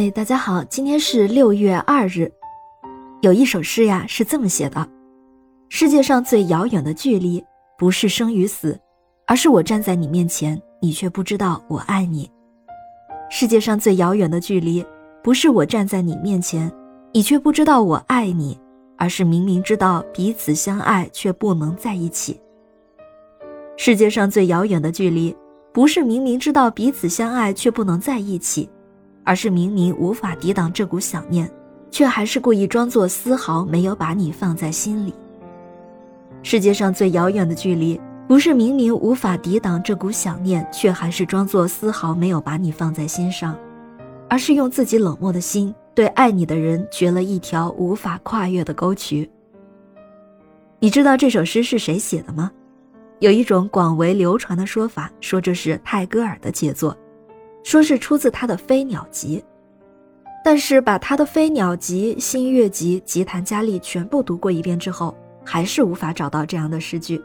嗨，大家好，今天是六月二日。有一首诗呀，是这么写的：世界上最遥远的距离，不是生与死，而是我站在你面前，你却不知道我爱你。世界上最遥远的距离，不是我站在你面前，你却不知道我爱你，而是明明知道彼此相爱，却不能在一起。世界上最遥远的距离，不是明明知道彼此相爱，却不能在一起。而是明明无法抵挡这股想念，却还是故意装作丝毫没有把你放在心里。世界上最遥远的距离，不是明明无法抵挡这股想念，却还是装作丝毫没有把你放在心上，而是用自己冷漠的心，对爱你的人掘了一条无法跨越的沟渠。你知道这首诗是谁写的吗？有一种广为流传的说法，说这是泰戈尔的杰作。说是出自他的《飞鸟集》，但是把他的《飞鸟集》《新月集》《吉檀迦利》全部读过一遍之后，还是无法找到这样的诗句。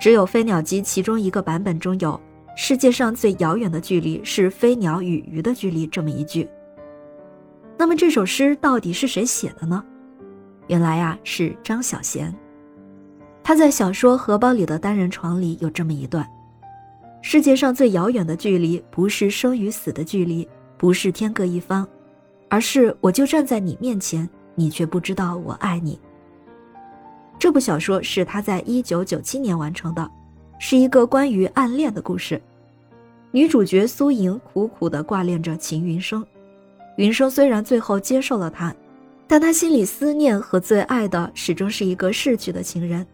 只有《飞鸟集》其中一个版本中有“世界上最遥远的距离是飞鸟与鱼的距离”这么一句。那么这首诗到底是谁写的呢？原来呀是张小娴。他在小说《荷包里的单人床》里有这么一段。世界上最遥远的距离，不是生与死的距离，不是天各一方，而是我就站在你面前，你却不知道我爱你。这部小说是他在一九九七年完成的，是一个关于暗恋的故事。女主角苏莹苦苦地挂念着秦云生，云生虽然最后接受了她，但他心里思念和最爱的始终是一个逝去的情人。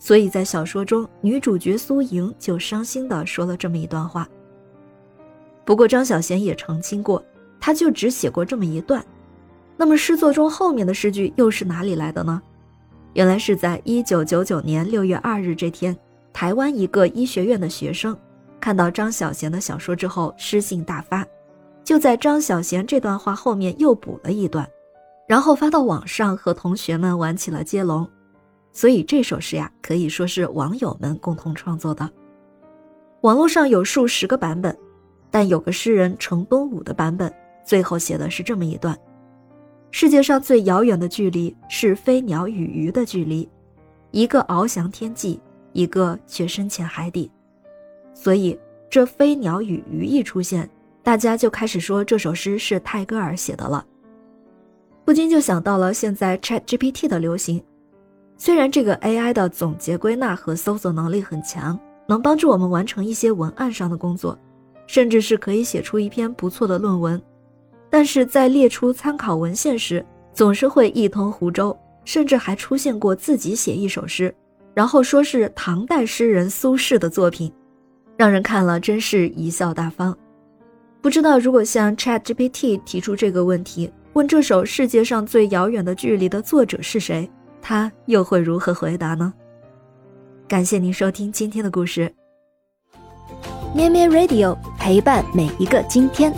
所以在小说中，女主角苏莹就伤心地说了这么一段话。不过张小娴也澄清过，她就只写过这么一段。那么诗作中后面的诗句又是哪里来的呢？原来是在一九九九年六月二日这天，台湾一个医学院的学生看到张小娴的小说之后，诗兴大发，就在张小娴这段话后面又补了一段，然后发到网上和同学们玩起了接龙。所以这首诗呀，可以说是网友们共同创作的。网络上有数十个版本，但有个诗人程东武的版本，最后写的是这么一段：世界上最遥远的距离是飞鸟与鱼的距离，一个翱翔天际，一个却深潜海底。所以这飞鸟与鱼一出现，大家就开始说这首诗是泰戈尔写的了。不禁就想到了现在 Chat GPT 的流行。虽然这个 AI 的总结归纳和搜索能力很强，能帮助我们完成一些文案上的工作，甚至是可以写出一篇不错的论文，但是在列出参考文献时，总是会一通胡诌，甚至还出现过自己写一首诗，然后说是唐代诗人苏轼的作品，让人看了真是贻笑大方。不知道如果向 ChatGPT 提出这个问题，问这首世界上最遥远的距离的作者是谁？他又会如何回答呢？感谢您收听今天的故事。咩咩 Radio 陪伴每一个今天。